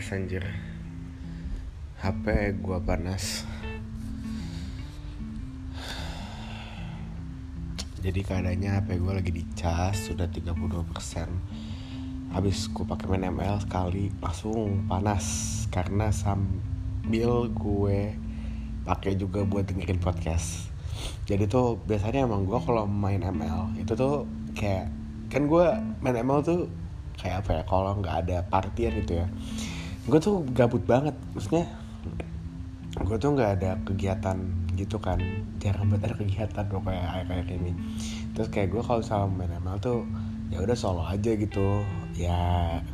panas anjir. HP gua panas. Jadi keadaannya HP gua lagi dicas Sudah 32% Habis gue pakai main ML sekali Langsung panas. Karena sambil gue pakai juga buat dengerin podcast. Jadi tuh biasanya emang gue kalau main ML Itu tuh kayak Kan gue main ML tuh kayak apa ya kalau nggak ada partian gitu ya gue tuh gabut banget maksudnya gue tuh nggak ada kegiatan gitu kan. Jarang banget ada kegiatan loh kayak akhir ini. Terus kayak gue kalau sama main ML tuh ya udah solo aja gitu. Ya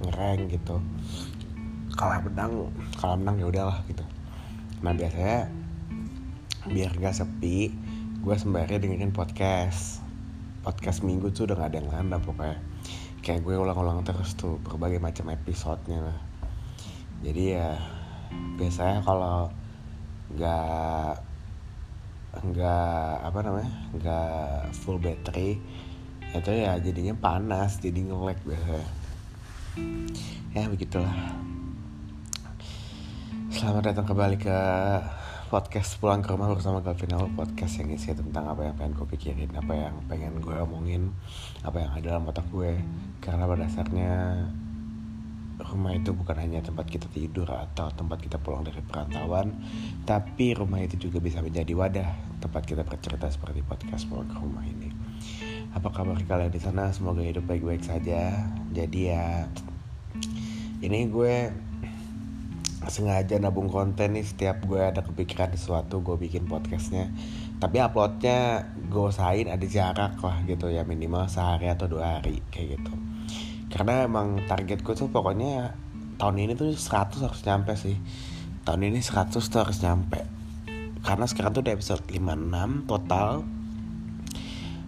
ngereng gitu. Kalau menang kalau menang ya udahlah gitu. Nah biasanya biar gak sepi gue sembari dengerin podcast. Podcast minggu tuh udah gak ada yang landa pokoknya. Kayak gue ulang-ulang terus tuh berbagai macam episodenya. lah jadi ya biasanya kalau nggak nggak apa namanya nggak full battery itu ya jadinya panas jadi ngelek biasanya. Ya begitulah. Selamat datang kembali ke podcast pulang ke rumah bersama Galvinal podcast yang isi tentang apa yang pengen gue pikirin apa yang pengen gue omongin apa yang ada dalam otak gue. Karena pada dasarnya rumah itu bukan hanya tempat kita tidur atau tempat kita pulang dari perantauan tapi rumah itu juga bisa menjadi wadah tempat kita bercerita seperti podcast pulang ke rumah ini. Apa kabar kalian di sana? Semoga hidup baik-baik saja. Jadi ya ini gue sengaja nabung konten nih. Setiap gue ada kepikiran sesuatu gue bikin podcastnya. Tapi uploadnya gue usahain ada jarak lah gitu ya minimal sehari atau dua hari kayak gitu karena emang target gue tuh pokoknya tahun ini tuh 100 harus nyampe sih. Tahun ini 100 tuh harus nyampe. Karena sekarang tuh udah episode 56 total.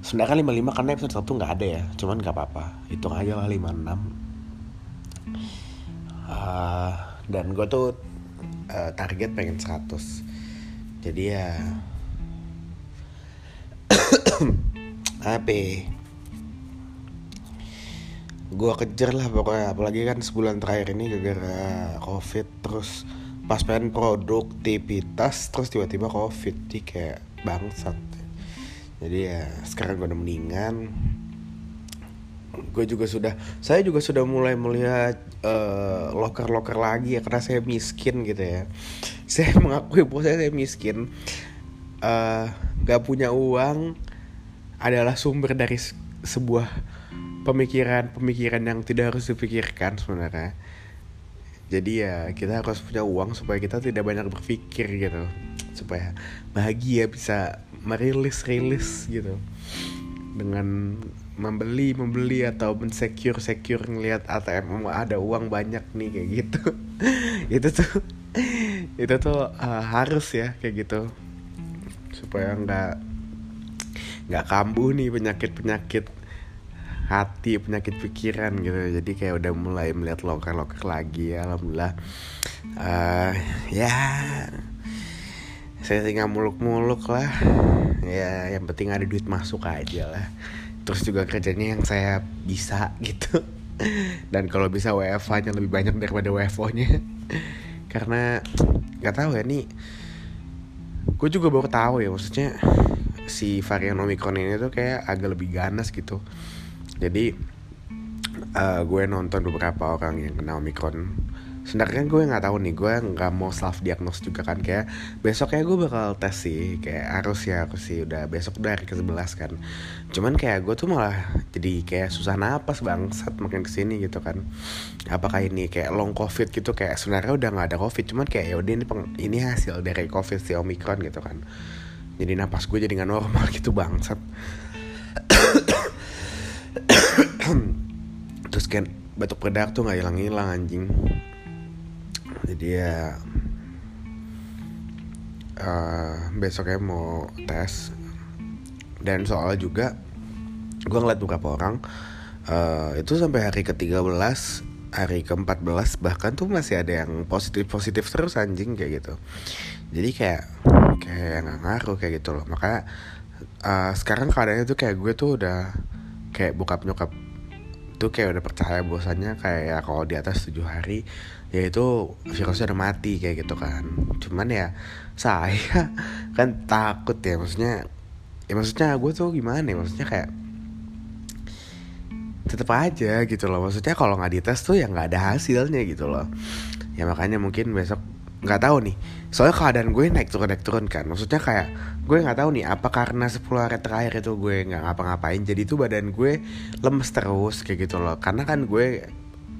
Sebenarnya 55 karena episode 1 nggak ada ya. Cuman nggak apa-apa. Hitung aja lah 56 uh, dan gue tuh uh, target pengen 100 jadi ya apa gue kejar lah pokoknya apalagi kan sebulan terakhir ini gara-gara covid terus pas pengen produktivitas terus tiba-tiba covid jadi kayak bangsat. Jadi ya sekarang gue udah mendingan. Gue juga sudah saya juga sudah mulai melihat uh, loker-loker lagi ya karena saya miskin gitu ya. Saya mengakui bahwa saya, saya miskin. Uh, gak punya uang adalah sumber dari sebuah pemikiran-pemikiran yang tidak harus dipikirkan sebenarnya. Jadi ya kita harus punya uang supaya kita tidak banyak berpikir gitu. Supaya bahagia bisa merilis rilis gitu. Dengan membeli membeli atau mensecure secure ngelihat ATM ada uang banyak nih kayak gitu. Itu tuh itu tuh uh, harus ya kayak gitu. Supaya nggak nggak kambuh nih penyakit penyakit hati penyakit pikiran gitu. Jadi kayak udah mulai melihat loker loker lagi ya alhamdulillah. Uh, ya saya tinggal muluk-muluk lah. Ya yang penting ada duit masuk aja lah. Terus juga kerjanya yang saya bisa gitu. Dan kalau bisa WFH nya lebih banyak daripada WFO nya karena nggak tahu ya nih gue juga baru tahu ya maksudnya si varian omikron ini tuh kayak agak lebih ganas gitu jadi uh, gue nonton beberapa orang yang kena omikron. Sebenarnya gue nggak tahu nih gue nggak mau self diagnose juga kan. Kayak besok kayak gue bakal tes sih kayak harus ya harus sih. Udah besok udah hari ke 11 kan. Cuman kayak gue tuh malah jadi kayak susah napas bangsat makin ke sini gitu kan. Apakah ini kayak long covid gitu kayak sebenarnya udah nggak ada covid. Cuman kayak ya udah ini peng, ini hasil dari covid si omikron gitu kan. Jadi napas gue jadi nggak normal gitu bangsat terus kan batuk pedak tuh nggak hilang hilang anjing. Jadi ya uh, besoknya mau tes. Dan soal juga gue ngeliat beberapa orang uh, itu sampai hari ke-13 hari ke-14 bahkan tuh masih ada yang positif positif terus anjing kayak gitu. Jadi kayak kayak nggak ngaruh kayak gitu loh. Makanya uh, sekarang keadaannya tuh kayak gue tuh udah kayak bokap nyokap tuh kayak udah percaya bahwasannya kayak ya kalau di atas tujuh hari ya itu virusnya udah mati kayak gitu kan. Cuman ya saya kan takut ya maksudnya ya maksudnya gue tuh gimana ya maksudnya kayak tetap aja gitu loh. Maksudnya kalau nggak dites tuh ya nggak ada hasilnya gitu loh. Ya makanya mungkin besok nggak tahu nih soalnya keadaan gue naik turun naik turun kan. Maksudnya kayak gue nggak tahu nih apa karena 10 hari terakhir itu gue nggak ngapa-ngapain jadi itu badan gue lemes terus kayak gitu loh. Karena kan gue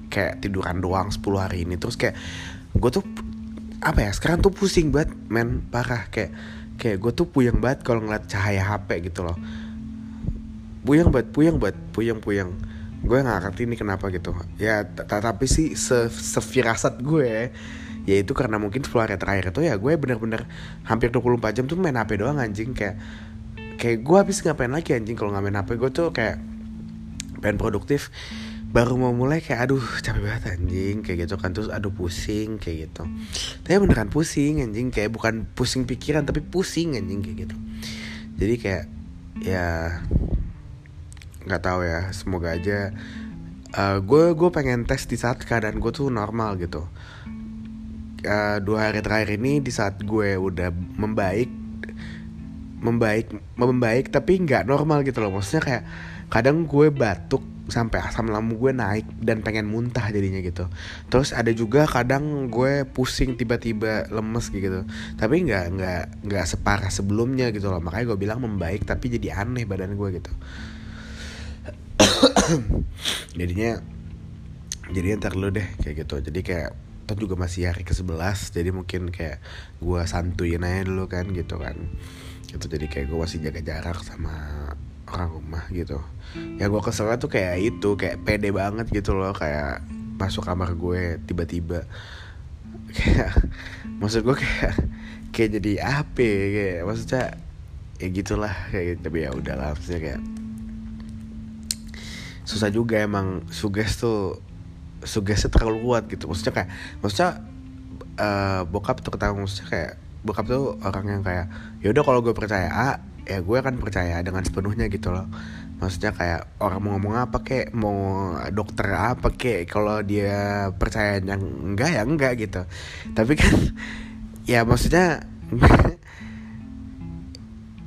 kayak tiduran doang 10 hari ini terus kayak gue tuh apa ya sekarang tuh pusing banget men. Parah kayak kayak gue tuh puyeng banget kalau ngeliat cahaya HP gitu loh. Puyeng banget puyeng banget puyeng puyeng. Gue nggak ngerti ini kenapa gitu. Ya tapi sih se sefirasat gue yaitu karena mungkin 10 hari terakhir itu ya gue bener-bener hampir 24 jam tuh main HP doang anjing. Kayak kayak gue habis ngapain lagi anjing kalau nggak main HP gue tuh kayak pengen produktif. Baru mau mulai kayak aduh capek banget anjing kayak gitu kan. Terus aduh pusing kayak gitu. Tapi beneran pusing anjing. Kayak bukan pusing pikiran tapi pusing anjing kayak gitu. Jadi kayak ya nggak tahu ya. Semoga aja gue uh, gue pengen tes di saat keadaan gue tuh normal gitu uh, dua hari terakhir ini di saat gue udah membaik membaik membaik tapi nggak normal gitu loh. Maksudnya kayak kadang gue batuk sampai asam lambung gue naik dan pengen muntah jadinya gitu. Terus ada juga kadang gue pusing tiba-tiba lemes gitu. Tapi nggak nggak nggak separah sebelumnya gitu loh. Makanya gue bilang membaik tapi jadi aneh badan gue gitu. Jadinya jadinya ntar lu deh kayak gitu. Jadi kayak ntar juga masih hari ke 11 jadi mungkin kayak gue santuin aja dulu kan gitu kan itu jadi kayak gue masih jaga jarak sama orang rumah gitu ya gue kesel tuh kayak itu kayak pede banget gitu loh kayak masuk kamar gue tiba-tiba kayak maksud gue kayak kayak jadi apa ya? kayak maksudnya ya gitulah kayak gitu. tapi ya udahlah maksudnya kayak susah juga emang suges tuh sugesnya terlalu kuat gitu. Maksudnya kayak maksudnya uh, bokap tuh ketahui maksudnya kayak bokap tuh orang yang kayak yaudah kalau gue percaya A ya gue akan percaya dengan sepenuhnya gitu loh. Maksudnya kayak orang mau ngomong apa kek mau dokter apa kek kalau dia percaya yang enggak ya enggak gitu. Tapi kan ya maksudnya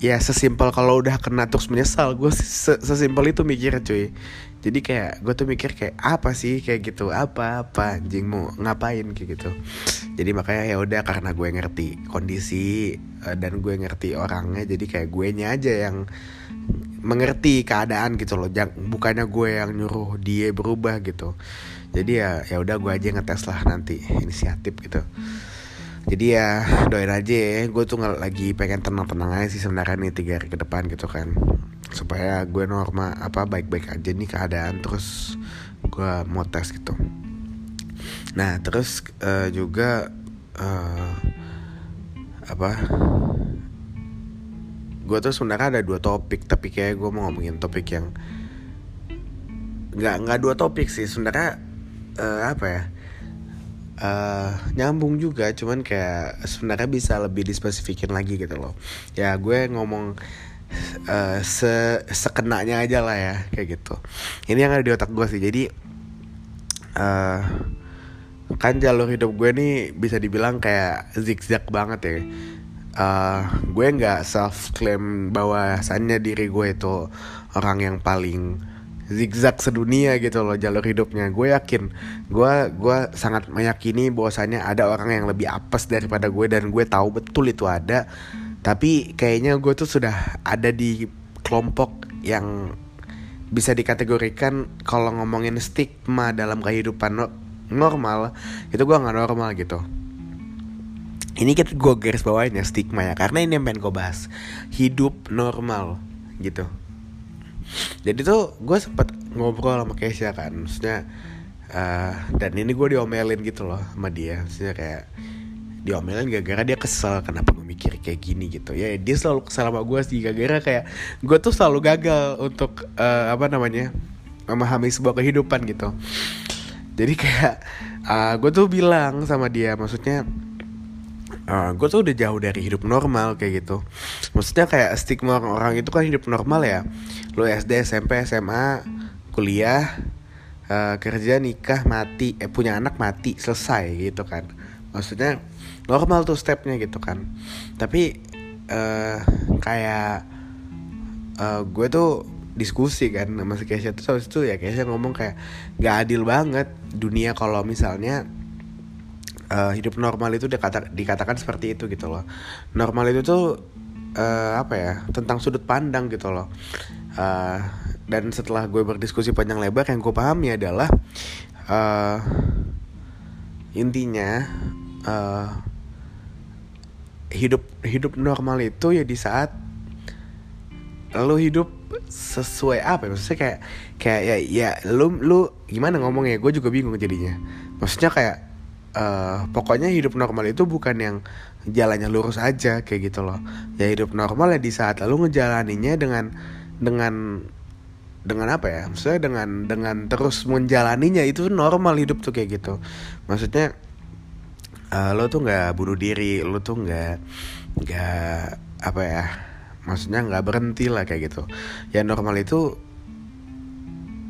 ya sesimpel kalau udah kena terus menyesal gue sesimpel itu mikir cuy jadi kayak gue tuh mikir kayak apa sih? Kayak gitu apa? Apa? Anjing mau ngapain? Kayak gitu. Jadi makanya ya udah karena gue ngerti kondisi uh, dan gue ngerti orangnya jadi kayak gue nya aja yang mengerti keadaan gitu loh. Bukannya gue yang nyuruh dia berubah gitu. Jadi ya ya udah gue aja ngetes lah nanti inisiatif gitu. Jadi ya doain aja ya. Gue tuh lagi pengen tenang-tenang aja sih sebenarnya nih tiga hari ke depan gitu kan supaya gue normal apa baik-baik aja nih keadaan terus gue mau tes gitu. Nah terus uh, juga uh, apa gue tuh sebenarnya ada dua topik tapi kayak gue mau ngomongin topik yang nggak nggak dua topik sih sebenarnya uh, apa ya uh, nyambung juga cuman kayak sebenarnya bisa lebih dispesifikin lagi gitu loh. Ya gue ngomong uh, se sekenanya aja lah ya kayak gitu. Ini yang ada di otak gue sih. Jadi uh, kan jalur hidup gue nih bisa dibilang kayak zigzag banget ya. Uh, gue nggak self claim bahwasannya diri gue itu orang yang paling zigzag sedunia gitu loh jalur hidupnya. Gue yakin gue gue sangat meyakini bahwasannya ada orang yang lebih apes daripada gue dan gue tahu betul itu ada tapi kayaknya gue tuh sudah ada di kelompok yang bisa dikategorikan kalau ngomongin stigma dalam kehidupan normal itu gue nggak normal gitu. Ini kita gue garis bawain ya stigma ya karena ini yang pengen gue bahas. Hidup normal gitu. Jadi tuh gue sempet ngobrol sama Keisha kan maksudnya uh, dan ini gue diomelin gitu loh sama dia. Maksudnya kayak diomelin gara-gara dia kesel kenapa gue mikir kayak gini gitu. Ya dia selalu kesel sama gue sih gara-gara kayak gue tuh selalu gagal untuk uh, apa namanya memahami sebuah kehidupan gitu. Jadi kayak uh, gue tuh bilang sama dia maksudnya uh, gue tuh udah jauh dari hidup normal kayak gitu. Maksudnya kayak stigma orang, orang itu kan hidup normal ya. Lo SD SMP SMA kuliah uh, kerja nikah mati eh punya anak mati selesai gitu kan maksudnya normal tuh stepnya gitu kan. Tapi uh, kayak uh, gue tuh diskusi kan sama si Kesha tuh habis itu ya Kesha ngomong kayak gak adil banget dunia kalau misalnya uh, hidup normal itu dikata, dikatakan seperti itu gitu loh. Normal itu tuh uh, apa ya tentang sudut pandang gitu loh. Uh, dan setelah gue berdiskusi panjang lebar yang gue pahami adalah uh, intinya uh, hidup hidup normal itu ya di saat lo hidup sesuai apa ya? Maksudnya kayak kayak ya ya lu lu gimana ngomongnya? Gue juga bingung jadinya. Maksudnya kayak uh, pokoknya hidup normal itu bukan yang jalannya lurus aja kayak gitu loh. Ya hidup normal ya di saat lo ngejalaninya dengan dengan dengan apa ya? Maksudnya dengan dengan terus menjalaninya itu normal hidup tuh kayak gitu. Maksudnya uh, lo tuh nggak bunuh diri lo tuh nggak nggak apa ya maksudnya nggak berhenti lah kayak gitu. Ya normal itu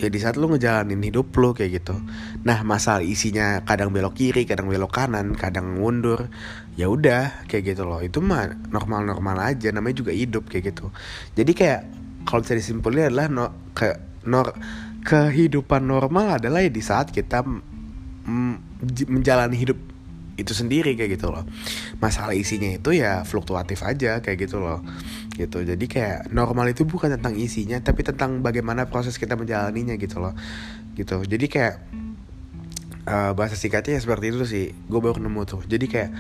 ya di saat lo ngejalanin hidup lo kayak gitu. Nah masalah isinya kadang belok kiri kadang belok kanan kadang mundur ya udah kayak gitu loh. Itu mah normal normal aja namanya juga hidup kayak gitu. Jadi kayak kalau bisa disimpulnya adalah no, ke nor kehidupan normal adalah ya di saat kita menjalani hidup itu sendiri kayak gitu loh. Masalah isinya itu ya fluktuatif aja kayak gitu loh. Gitu. Jadi kayak normal itu bukan tentang isinya tapi tentang bagaimana proses kita menjalaninya gitu loh. Gitu. Jadi kayak uh, bahasa singkatnya ya seperti itu sih. Gue baru nemu tuh. Jadi kayak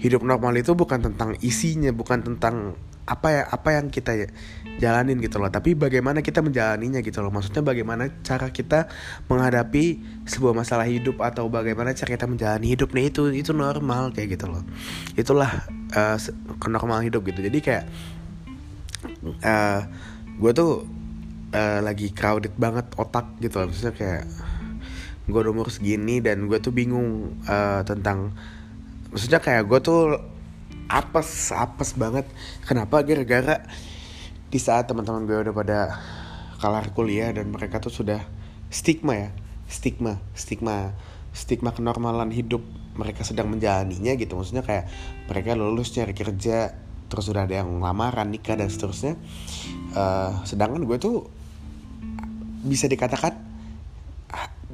hidup normal itu bukan tentang isinya bukan tentang apa ya apa yang kita jalanin gitu loh. Tapi bagaimana kita menjalaninya gitu loh? Maksudnya bagaimana cara kita menghadapi sebuah masalah hidup atau bagaimana cara kita menjalani hidup? Nih itu itu normal kayak gitu loh. Itulah uh, normal hidup gitu. Jadi kayak uh, eh, gue tuh uh, lagi crowded banget otak gitu loh. Maksudnya kayak gue udah umur segini dan gue tuh bingung uh, tentang maksudnya kayak gue tuh apes apes banget. Kenapa gara-gara di saat teman-teman gue udah pada kelar kuliah dan mereka tuh sudah stigma ya stigma stigma stigma kenormalan hidup mereka sedang menjalaninya gitu. Maksudnya kayak mereka lulus cari kerja terus sudah ada yang lamaran nikah dan seterusnya. Uh, sedangkan gue tuh bisa dikatakan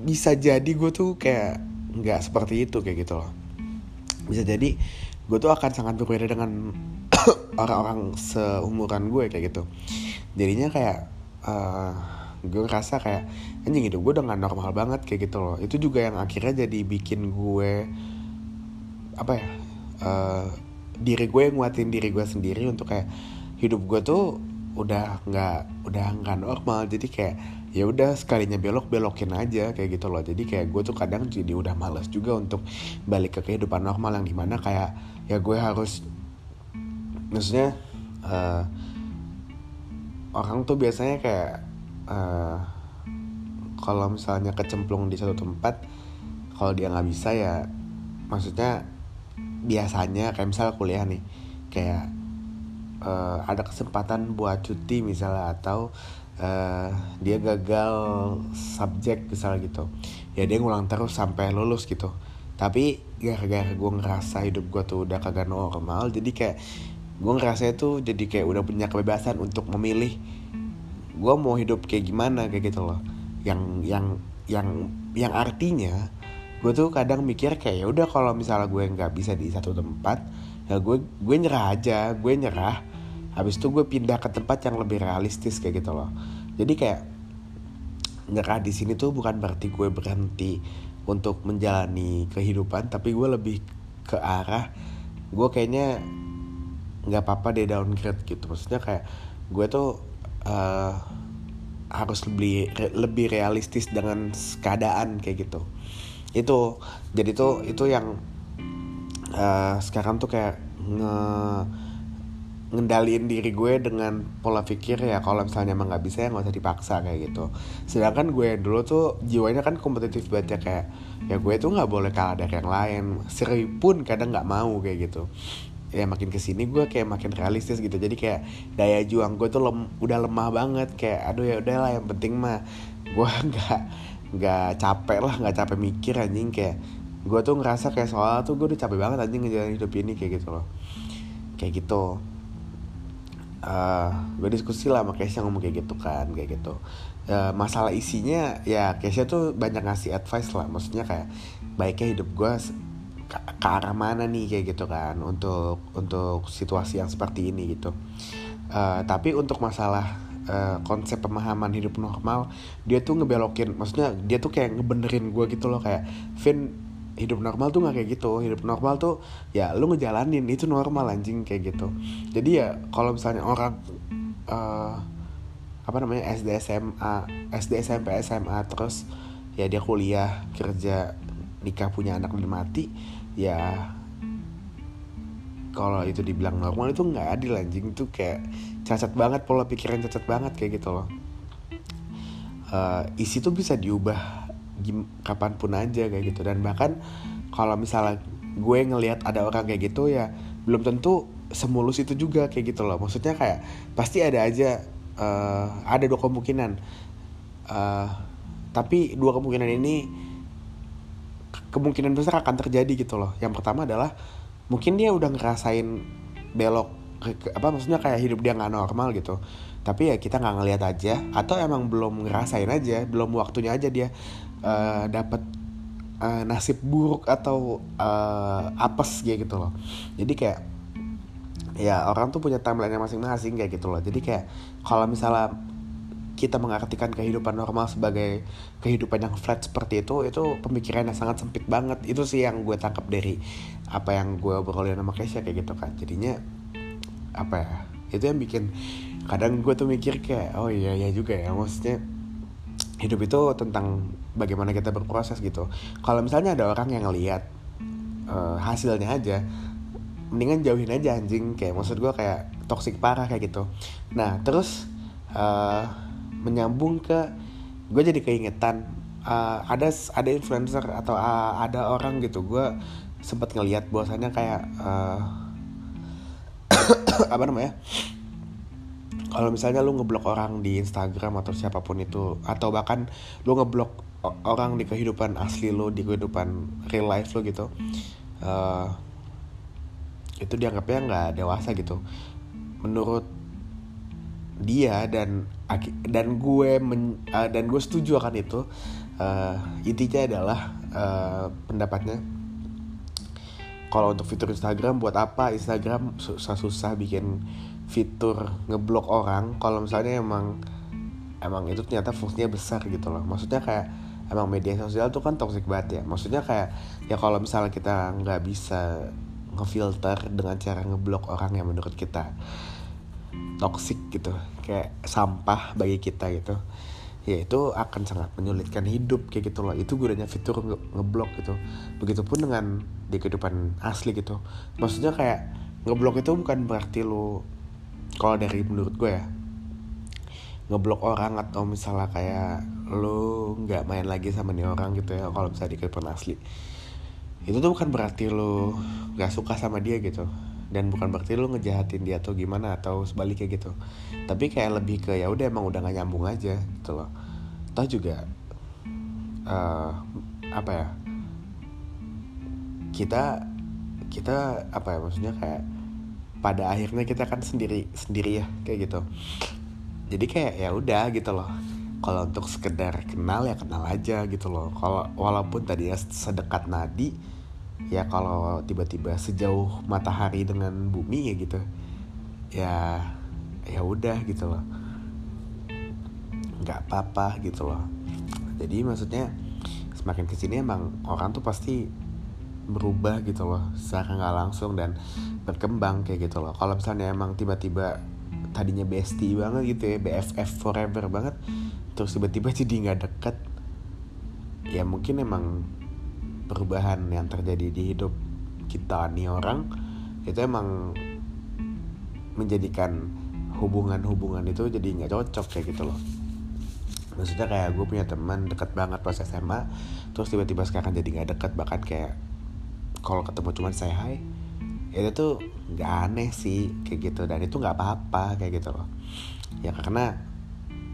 bisa jadi gue tuh kayak nggak seperti itu kayak gitu loh. Bisa jadi gue tuh akan sangat berbeda dengan orang-orang seumuran gue kayak gitu. Jadinya kayak uh, gue ngerasa kayak anjing hidup gue udah gak normal banget kayak gitu loh. Itu juga yang akhirnya jadi bikin gue apa ya uh, diri gue nguatin diri gue sendiri untuk kayak hidup gue tuh udah nggak udah nggak normal. Jadi kayak ya udah sekalinya belok belokin aja kayak gitu loh. Jadi kayak gue tuh kadang jadi udah males juga untuk balik ke kehidupan normal yang di mana kayak ya gue harus maksudnya uh, orang tuh biasanya kayak uh, kalau misalnya kecemplung di satu tempat kalau dia nggak bisa ya maksudnya biasanya kayak misal kuliah nih kayak uh, ada kesempatan buat cuti misalnya atau uh, dia gagal subjek misalnya gitu ya dia ngulang terus sampai lulus gitu. Tapi gara-gara gue ngerasa hidup gue tuh udah kagak normal jadi kayak gue ngerasa itu jadi kayak udah punya kebebasan untuk memilih gue mau hidup kayak gimana kayak gitu loh. Yang yang yang yang artinya gue tuh kadang mikir kayak ya udah kalau misalnya gue nggak bisa di satu tempat ya gue gue nyerah aja gue nyerah. Habis itu gue pindah ke tempat yang lebih realistis kayak gitu loh. Jadi kayak nyerah di sini tuh bukan berarti gue berhenti untuk menjalani kehidupan tapi gue lebih ke arah gue kayaknya nggak apa-apa deh downgrade gitu. Maksudnya kayak gue tuh uh, harus lebih lebih realistis dengan keadaan kayak gitu. Itu jadi tuh itu yang uh, sekarang tuh kayak nge ngendaliin diri gue dengan pola pikir ya kalau misalnya emang nggak bisa ya nggak usah dipaksa kayak gitu. Sedangkan gue dulu tuh jiwanya kan kompetitif banget ya kayak ya gue tuh nggak boleh kalah dari yang lain. Seri pun kadang nggak mau kayak gitu ya makin ke sini gue kayak makin realistis gitu. Jadi kayak daya juang gue tuh lem, udah lemah banget. Kayak aduh ya udahlah yang penting mah gue nggak nggak capek lah nggak capek mikir anjing. Kayak gue tuh ngerasa kayak soal tuh gue udah capek banget anjing ngejalanin hidup ini kayak gitu loh. Kayak gitu. Uh, eh, gue diskusi lah sama Keisha ngomong kayak gitu kan kayak gitu. Uh, masalah isinya ya Keisha tuh banyak ngasih advice lah. Maksudnya kayak baiknya hidup gue ke, arah mana nih kayak gitu kan untuk untuk situasi yang seperti ini gitu. Uh, tapi untuk masalah uh, konsep pemahaman hidup normal dia tuh ngebelokin maksudnya dia tuh kayak ngebenerin gue gitu loh kayak Vin hidup normal tuh nggak kayak gitu. Hidup normal tuh ya lu ngejalanin itu normal anjing kayak gitu. Jadi ya kalau misalnya orang uh, apa namanya SD SMA SD SMP SMA terus ya dia kuliah kerja nikah punya anak dan mati ya kalau itu dibilang normal itu nggak adil anjing. Itu kayak cacat banget pola pikiran cacat banget kayak gitu loh. Uh, isi tuh bisa diubah kapan pun aja kayak gitu. Dan bahkan kalau misalnya gue ngelihat ada orang kayak gitu ya belum tentu semulus itu juga kayak gitu loh. Maksudnya kayak pasti ada aja uh, ada dua kemungkinan. Uh, tapi dua kemungkinan ini kemungkinan besar akan terjadi gitu loh. Yang pertama adalah mungkin dia udah ngerasain belok apa maksudnya kayak hidup dia nggak normal gitu. Tapi ya kita nggak ngelihat aja atau emang belum ngerasain aja belum waktunya aja dia uh, dapat uh, nasib buruk atau uh, apes gitu loh. Jadi kayak ya orang tuh punya timeline masing-masing kayak gitu loh. Jadi kayak kalau misalnya kita mengartikan kehidupan normal sebagai kehidupan yang flat seperti itu itu pemikiran yang sangat sempit banget. Itu sih yang gue tangkap dari apa yang gue obrolin sama Keisha kayak gitu kan. Jadinya apa ya itu yang bikin kadang gue tuh mikir kayak oh iya iya juga ya. Maksudnya hidup itu tentang bagaimana kita berproses gitu. Kalau misalnya ada orang yang ngelihat uh, hasilnya aja mendingan jauhin aja anjing. Kayak maksud gue kayak toxic parah kayak gitu. Nah terus uh, menyambung ke gue jadi keingetan uh, ada ada influencer atau uh, ada orang gitu gue sempat ngelihat bahwasannya kayak uh, apa namanya kalau misalnya lu ngeblok orang di Instagram atau siapa pun itu atau bahkan lu ngeblok orang di kehidupan asli lu di kehidupan real life lu gitu uh, itu dianggapnya nggak dewasa gitu. Menurut dia dan dan gue men, uh, dan gue setuju akan itu uh, intinya adalah uh, pendapatnya kalau untuk fitur Instagram buat apa Instagram susah-susah bikin fitur ngeblok orang kalau misalnya emang emang itu ternyata fungsinya besar gitu loh. Maksudnya kayak emang media sosial tuh kan toxic banget ya. Maksudnya kayak ya kalau misalnya kita nggak bisa ngefilter dengan cara ngeblok orang yang menurut kita toxic gitu kayak sampah bagi kita gitu. Ya itu akan sangat menyulitkan hidup kayak gitu loh. Itu gunanya fitur nge ngeblok gitu. Begitupun dengan di kehidupan asli gitu. Maksudnya kayak ngeblok itu bukan berarti lo kalau dari menurut gue ya ngeblok orang atau misalnya kayak lo nggak main lagi sama nih orang gitu ya kalau misalnya di kehidupan asli. Itu tuh bukan berarti lo nggak suka sama dia gitu dan bukan berarti lo ngejahatin dia atau gimana atau sebaliknya gitu. Tapi kayak lebih ke ya udah emang udah gak nyambung aja gitu loh. Toh juga uh, apa ya kita kita apa ya maksudnya kayak pada akhirnya kita kan sendiri sendiri ya kayak gitu. Jadi kayak ya udah gitu loh. Kalau untuk sekedar kenal ya kenal aja gitu loh. Kalau walaupun tadi ya sedekat nadi ya kalau tiba-tiba sejauh matahari dengan bumi ya gitu ya ya udah gitu loh. Nggak apa-apa gitu loh. Jadi maksudnya semakin ke sini emang orang tuh pasti berubah gitu loh secara nggak langsung dan berkembang kayak gitu loh. Kalau misalnya emang tiba-tiba tadinya bestie banget gitu ya BFF forever banget terus tiba-tiba jadi nggak deket ya mungkin emang perubahan yang terjadi di hidup kita nih orang itu emang menjadikan hubungan-hubungan itu jadi nggak cocok kayak gitu loh. Maksudnya kayak gue punya teman dekat banget pas SMA terus tiba-tiba sekarang jadi nggak dekat bahkan kayak kalau ketemu cuma saya hai itu tuh nggak aneh sih kayak gitu. Dan itu nggak apa-apa kayak gitu loh. Ya karena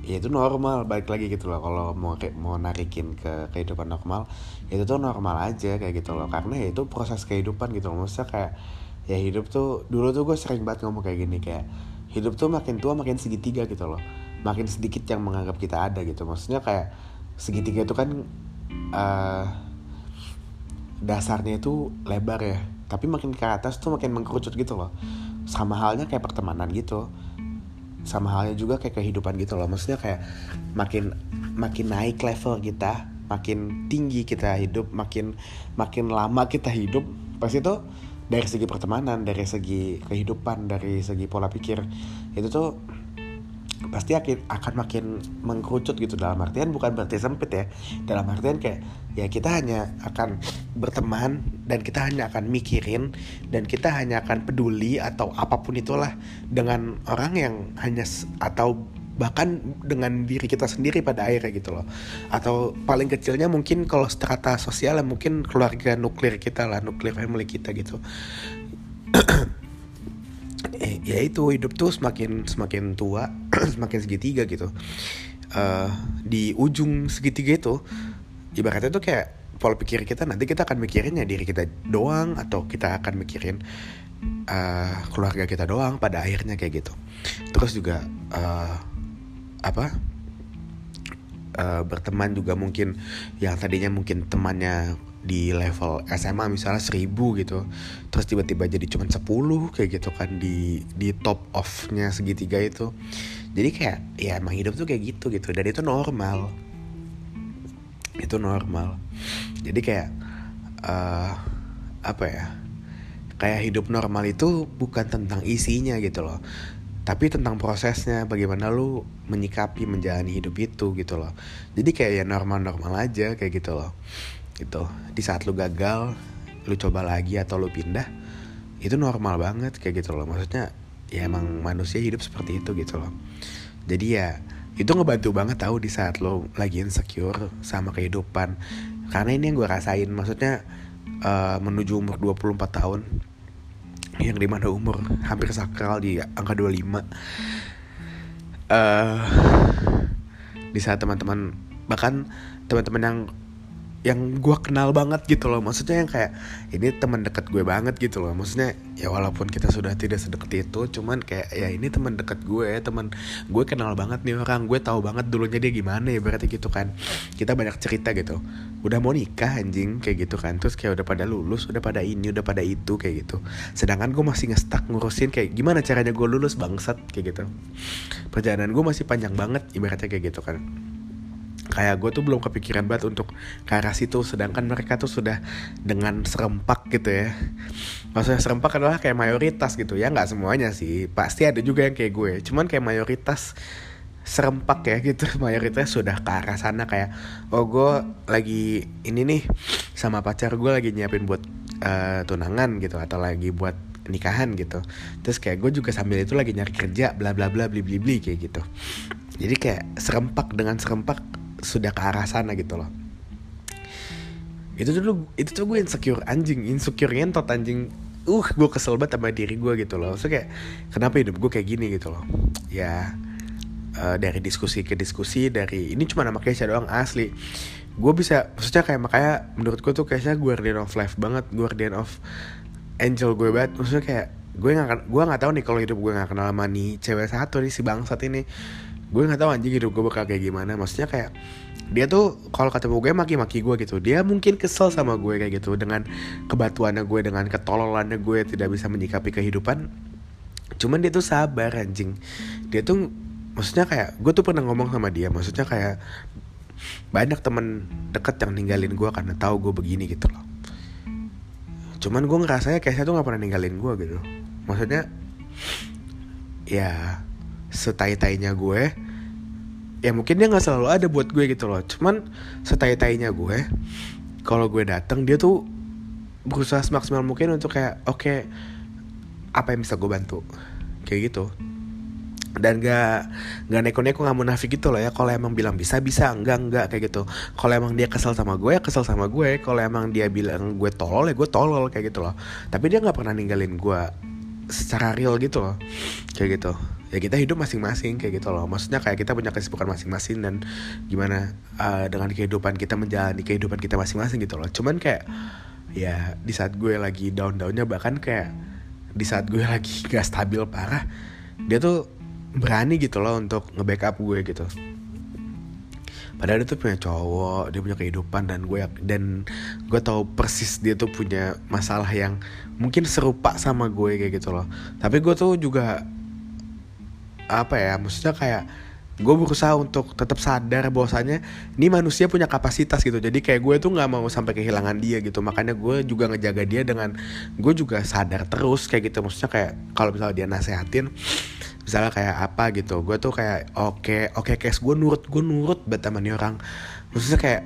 ya itu normal. Balik lagi gitu loh. Kalau mau mau narikin ke kehidupan normal itu tuh normal aja kayak gitu loh. Karena ya itu proses kehidupan gitu loh. Maksudnya kayak ya hidup tuh dulu tuh gue sering banget ngomong kayak gini kayak hidup tuh makin tua makin segitiga gitu loh. Makin sedikit yang menganggap kita ada gitu. Maksudnya kayak segitiga itu kan uh, dasarnya itu lebar ya. Tapi makin ke atas tuh makin mengkerucut gitu loh. Sama halnya kayak pertemanan gitu sama halnya juga kayak kehidupan gitu loh. Maksudnya kayak makin makin naik level kita makin tinggi kita hidup makin makin lama kita hidup pasti itu dari segi pertemanan dari segi kehidupan dari segi pola pikir itu tuh pasti akan akan makin mengkerucut gitu. Dalam artian bukan berarti sempit ya. Dalam artian kayak ya kita hanya akan berteman dan kita hanya akan mikirin dan kita hanya akan peduli atau apa pun itulah dengan orang yang hanya atau bahkan dengan diri kita sendiri pada akhirnya gitu loh. Atau paling kecilnya mungkin kalau strata sosial mungkin keluarga nuklir kita lah nuklir family kita gitu eh, ya itu hidup tuh semakin semakin tua semakin segitiga gitu. Uh, di ujung segitiga itu ibaratnya tuh kayak pola pikir kita nanti kita akan mikirin ya diri kita doang atau kita akan mikirin uh, keluarga kita doang pada akhirnya kayak gitu. Terus juga uh, apa uh, berteman juga mungkin yang tadinya mungkin temannya di level SMA misalnya 1000 gitu. Terus tiba-tiba jadi cuma 10 kayak gitu kan di di top off-nya segitiga itu. Jadi kayak ya emang hidup tuh kayak gitu gitu. Dan itu normal. Itu normal. Jadi kayak uh, apa ya? Kayak hidup normal itu bukan tentang isinya gitu loh. Tapi tentang prosesnya bagaimana lu menyikapi menjalani hidup itu gitu loh. Jadi kayak ya normal-normal aja kayak gitu loh gitu. Di saat lu gagal lu coba lagi atau lu pindah itu normal banget kayak gitu loh. Maksudnya ya emang manusia hidup seperti itu gitu loh. Jadi ya itu ngebantu banget tahu di saat lo lagi insecure sama kehidupan. Karena ini yang gue rasain maksudnya uh, menuju umur 24 tahun yang di mana umur hampir sakral di angka 25 uh, eh, di saat teman-teman bahkan teman-teman yang yang gue kenal banget gitu loh. Maksudnya yang kayak ini teman dekat gue banget gitu loh. Maksudnya ya walaupun kita sudah tidak sedekat itu cuman kayak ya ini teman dekat gue teman gue kenal banget nih orang. Gue tahu banget dulunya dia gimana ya berarti gitu kan. Kita banyak cerita gitu. Udah mau nikah anjing kayak gitu kan. Terus kayak udah pada lulus udah pada ini udah pada itu kayak gitu. Sedangkan gue masih ngestak ngurusin kayak gimana caranya gue lulus bangsat kayak gitu. Perjalanan gue masih panjang banget ibaratnya kayak gitu kan kayak gue tuh belum kepikiran banget untuk ke arah situ sedangkan mereka tuh sudah dengan serempak gitu ya. Maksudnya serempak adalah kayak mayoritas gitu ya nggak semuanya sih. Pasti ada juga yang kayak gue cuman kayak mayoritas serempak ya gitu. Mayoritas sudah ke arah sana kayak oh gue lagi ini nih sama pacar gue lagi nyiapin buat uh, tunangan gitu atau lagi buat nikahan gitu. Terus kayak gue juga sambil itu lagi nyari kerja bla bla bla bli bli bli kayak gitu. Jadi kayak serempak dengan serempak sudah ke arah sana gitu loh. Itu dulu itu tuh gue insecure anjing insecure ngentot anjing. Uh gue kesel banget sama diri gue gitu loh. So kayak kenapa hidup gue kayak gini gitu loh? Ya uh, dari diskusi ke diskusi dari ini cuma nama Kesha doang asli. Gue bisa maksudnya kayak makanya menurut gue tuh Kesha guardian of life banget guardian of angel gue banget. Maksudnya kayak gue nggak gue nggak tahu nih kalau hidup gue nggak kenal sama nih cewek satu nih si bangsat ini gue nggak tahu anjing hidup gue bakal kayak gimana. Maksudnya kayak dia tuh kalau ketemu gue maki-maki gue gitu. Dia mungkin kesel sama gue kayak gitu. Dengan kebatuannya gue dengan ketololannya gue tidak bisa menyikapi kehidupan. Cuman dia tuh sabar anjing. Dia tuh maksudnya kayak gue tuh pernah ngomong sama dia. Maksudnya kayak banyak temen deket yang ninggalin gue karena tahu gue begini gitu loh. Cuman gue ngerasanya kayak saya tuh gak pernah ninggalin gue gitu. Maksudnya ya setai-tainya gue ya mungkin dia nggak selalu ada buat gue gitu loh. Cuman setai-tainya gue kalau gue datang dia tuh berusaha semaksimal mungkin untuk kayak oke okay, apa yang bisa gue bantu? Kayak gitu. Dan gak gak neko-neko gak munafik gitu loh ya. Kalau emang bilang bisa bisa. Enggak enggak kayak gitu. Kalau emang dia kesel sama gue ya kesel sama gue. Kalau emang dia bilang gue tolol ya gue tolol kayak gitu loh. Tapi dia nggak pernah ninggalin gue secara real gitu loh. Kayak gitu ya kita hidup masing-masing kayak gitu loh. Maksudnya kayak kita punya kesibukan masing-masing dan gimana uh, dengan kehidupan kita menjalani kehidupan kita masing-masing gitu loh. Cuman kayak ya di saat gue lagi down-downnya bahkan kayak di saat gue lagi gak stabil parah dia tuh berani gitu loh untuk nge-backup gue gitu. Padahal dia tuh punya cowok dia punya kehidupan dan gue dan gue tahu persis dia tuh punya masalah yang mungkin serupa sama gue kayak gitu loh. Tapi gue tuh juga apa ya maksudnya kayak gue berusaha untuk tetap sadar bahwasanya ini manusia punya kapasitas gitu. Jadi kayak gue tuh nggak mau sampai kehilangan dia gitu. Makanya gue juga ngejaga dia dengan gue juga sadar terus kayak gitu. Maksudnya kayak kalau misalnya dia nasehatin misalnya kayak apa gitu gue tuh kayak oke okay, oke okay, guys gue nurut gue nurut buat teman orang. Maksudnya kayak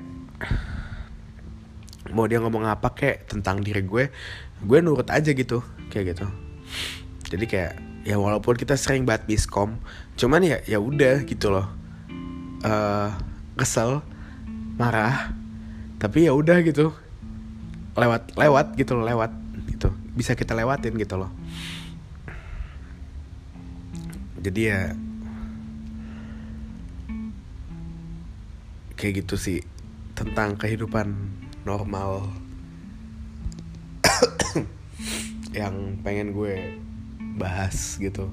mau dia ngomong apa kayak tentang diri gue gue nurut aja gitu kayak gitu. Jadi kayak ya walaupun kita sering banget miskom cuman ya ya udah gitu loh. Uh, kesel marah tapi ya udah gitu. Lewat lewat gitu loh lewat gitu. Bisa kita lewatin gitu loh. Jadi ya kayak gitu sih tentang kehidupan normal. Yang pengen gue bahas gitu.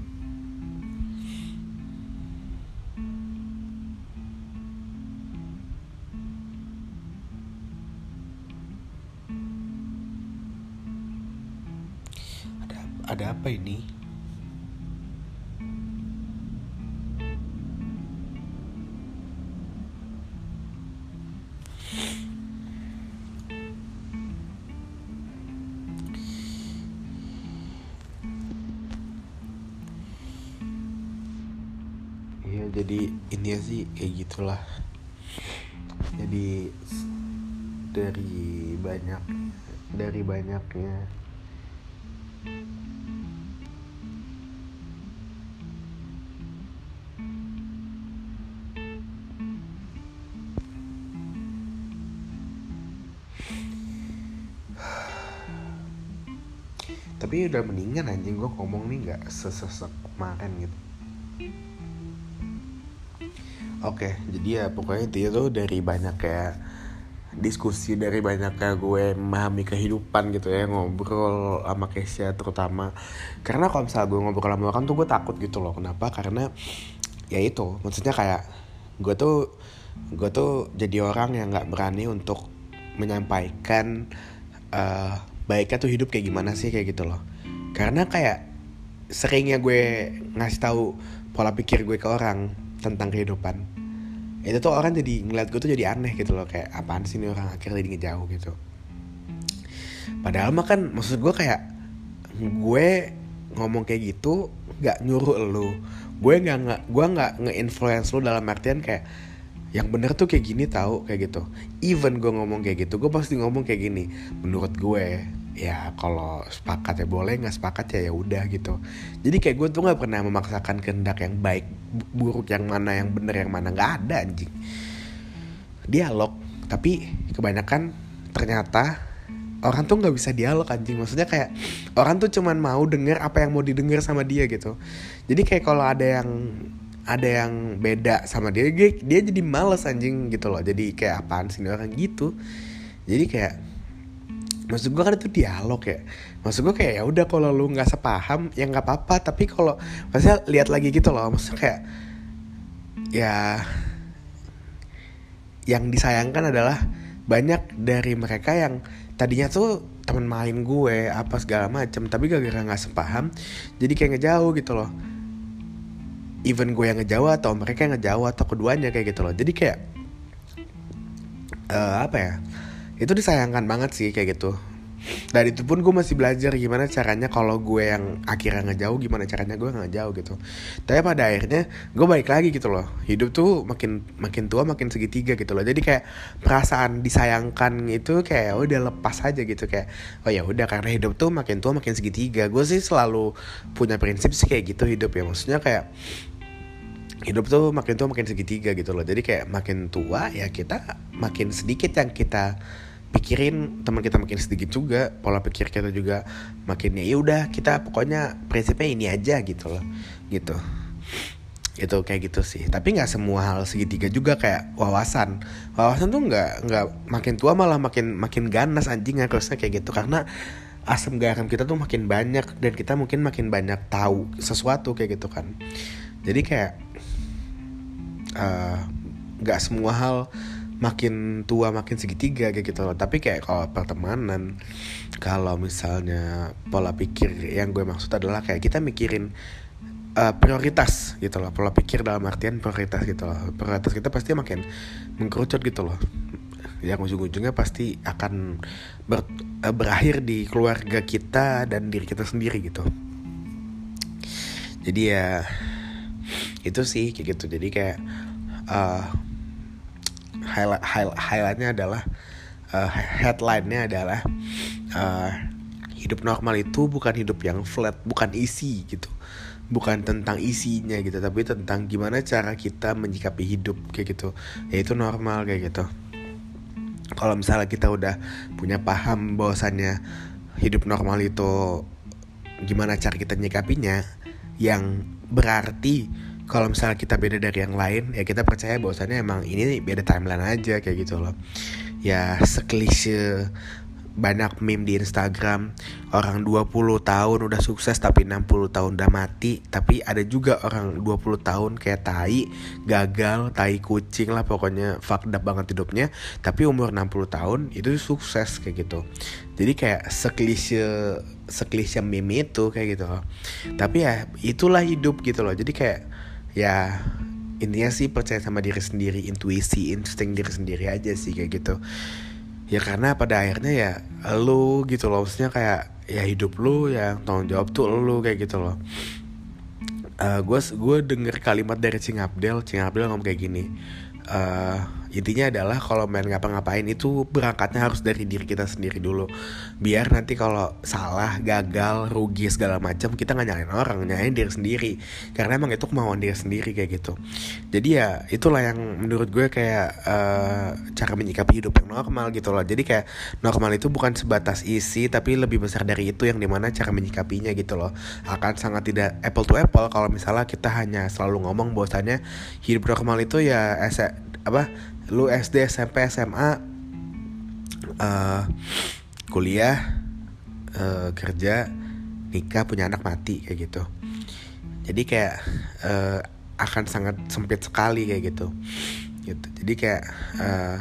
Ada ada apa ini gitulah jadi dari banyak dari banyaknya tapi udah mendingan anjing gue ngomong nih nggak sesesek kemarin gitu Oke, jadi ya pokoknya itu tuh dari banyak kayak diskusi dari banyak kayak gue memahami kehidupan gitu ya ngobrol sama Kesia terutama. Karena kalau misalnya gue ngobrol sama orang tuh gue takut gitu loh. Kenapa? Karena ya itu maksudnya kayak gue tuh gue tuh jadi orang yang nggak berani untuk menyampaikan uh, baiknya tuh hidup kayak gimana sih kayak gitu loh. Karena kayak seringnya gue ngasih tahu pola pikir gue ke orang tentang kehidupan itu tuh orang jadi ngeliat gue tuh jadi aneh gitu loh kayak apaan sih nih orang akhirnya jadi ngejauh? gitu. Padahal mah kan maksud gue kayak gue ngomong kayak gitu nggak nyuruh lu. Gue nggak gue nggak nge-influence lu dalam artian kayak yang bener tuh kayak gini tahu kayak gitu. Even gue ngomong kayak gitu gue pasti ngomong kayak gini. Menurut gue ya kalau sepakat ya boleh nggak sepakat ya ya udah gitu. Jadi kayak gue tuh nggak pernah memaksakan kehendak yang baik buruk yang mana yang bener yang mana. Nggak ada anjing. Dialog tapi kebanyakan ternyata orang tuh nggak bisa dialog anjing. Maksudnya kayak orang tuh cuman mau denger apa yang mau didengar sama dia gitu. Jadi kayak kalau ada yang ada yang beda sama dia dia, jadi males anjing gitu loh. Jadi kayak apaan sih orang? Gitu. Jadi kayak maksud gue kan itu dialog ya. Maksud gue kayak ya udah kalau lu nggak sepaham ya nggak apa-apa. Tapi kalau maksudnya lihat lagi gitu loh maksudnya kayak ya yang disayangkan adalah banyak dari mereka yang tadinya tuh teman main gue apa segala macam tapi gara-gara nggak sepaham jadi kayak ngejauh gitu loh. Even gue yang ngejauh atau mereka yang ngejauh atau keduanya kayak gitu loh. Jadi kayak uh, apa ya itu disayangkan banget sih kayak gitu. Dan itu pun gue masih belajar gimana caranya kalau gue yang akhirnya ngejauh gimana caranya gue nggak jauh gitu. Tapi pada akhirnya gue balik lagi gitu loh. Hidup tuh makin makin tua makin segitiga gitu loh. Jadi kayak perasaan disayangkan itu kayak ya udah lepas aja gitu. Kayak oh ya udah karena hidup tuh makin tua makin segitiga. Gue sih selalu punya prinsip sih kayak gitu hidup ya. Maksudnya kayak hidup tuh makin tua makin segitiga gitu loh. Jadi kayak makin tua ya kita makin sedikit yang kita pikirin teman kita makin sedikit juga pola pikir kita juga makin ya udah kita pokoknya prinsipnya ini aja gitu loh gitu. Itu kayak gitu sih. Tapi nggak semua hal segitiga juga kayak wawasan. Wawasan tuh nggak nggak makin tua malah makin makin ganas anjing harusnya kayak gitu. Karena asam garam kita tuh makin banyak dan kita mungkin makin banyak tahu sesuatu kayak gitu kan. Jadi kayak eh, nggak uh, semua hal makin tua makin segitiga kayak gitu loh. Tapi kayak kalau pertemanan kalau misalnya pola pikir yang gue maksud adalah kayak kita mikirin uh, prioritas gitu loh. Pola pikir dalam artian prioritas gitu loh. Prioritas kita pasti makin mengkerucut gitu loh. Yang ujung-ujungnya pasti akan ber, uh, berakhir di keluarga kita dan diri kita sendiri gitu. Jadi ya itu sih kayak gitu. Jadi kayak uh, highlight highlightnya adalah uh, headline-nya adalah uh, hidup normal itu bukan hidup yang flat bukan isi gitu. Bukan tentang isinya gitu tapi tentang gimana cara kita menyikapi hidup kayak gitu. Ya itu normal kayak gitu. Kalau misalnya kita udah punya paham bahwasannya hidup normal itu gimana cara kita menyikapinya yang berarti kalau misalnya kita beda dari yang lain ya kita percaya bahwasannya emang ini beda timeline aja kayak gitu loh. Ya seklise banyak meme di Instagram orang 20 tahun udah sukses tapi 60 tahun udah mati. Tapi ada juga orang 20 tahun kayak tai gagal tai kucing lah pokoknya fucked up banget hidupnya. Tapi umur 60 tahun itu sukses kayak gitu. Jadi kayak seklise seklise meme itu kayak gitu loh. Tapi ya itulah hidup gitu loh. Jadi kayak ya intinya sih percaya sama diri sendiri intuisi insting diri sendiri aja sih kayak gitu. Ya karena pada akhirnya ya lu gitu loh. Maksudnya kayak ya hidup lu ya tanggung jawab tuh lu kayak gitu loh. Gue uh, gue denger kalimat dari Cing Abdel. Cing Abdel ngomong kayak gini uh, intinya adalah kalau main ngapa-ngapain itu berangkatnya harus dari diri kita sendiri dulu. Biar nanti kalau salah gagal rugi segala macam kita nggak nyalain orang nyalain diri sendiri. Karena emang itu kemauan diri sendiri kayak gitu. Jadi ya itulah yang menurut gue kayak uh, cara menyikapi hidup yang normal gitu loh. Jadi kayak normal itu bukan sebatas isi tapi lebih besar dari itu yang di mana cara menyikapinya gitu loh. Akan sangat tidak apple to apple kalau misalnya kita hanya selalu ngomong bahwasannya hidup normal itu ya apa lu SD SMP SMA uh, eh, kuliah uh, kerja nikah punya anak mati kayak gitu. Jadi kayak uh, akan sangat sempit sekali kayak gitu. Gitu. Jadi kayak uh,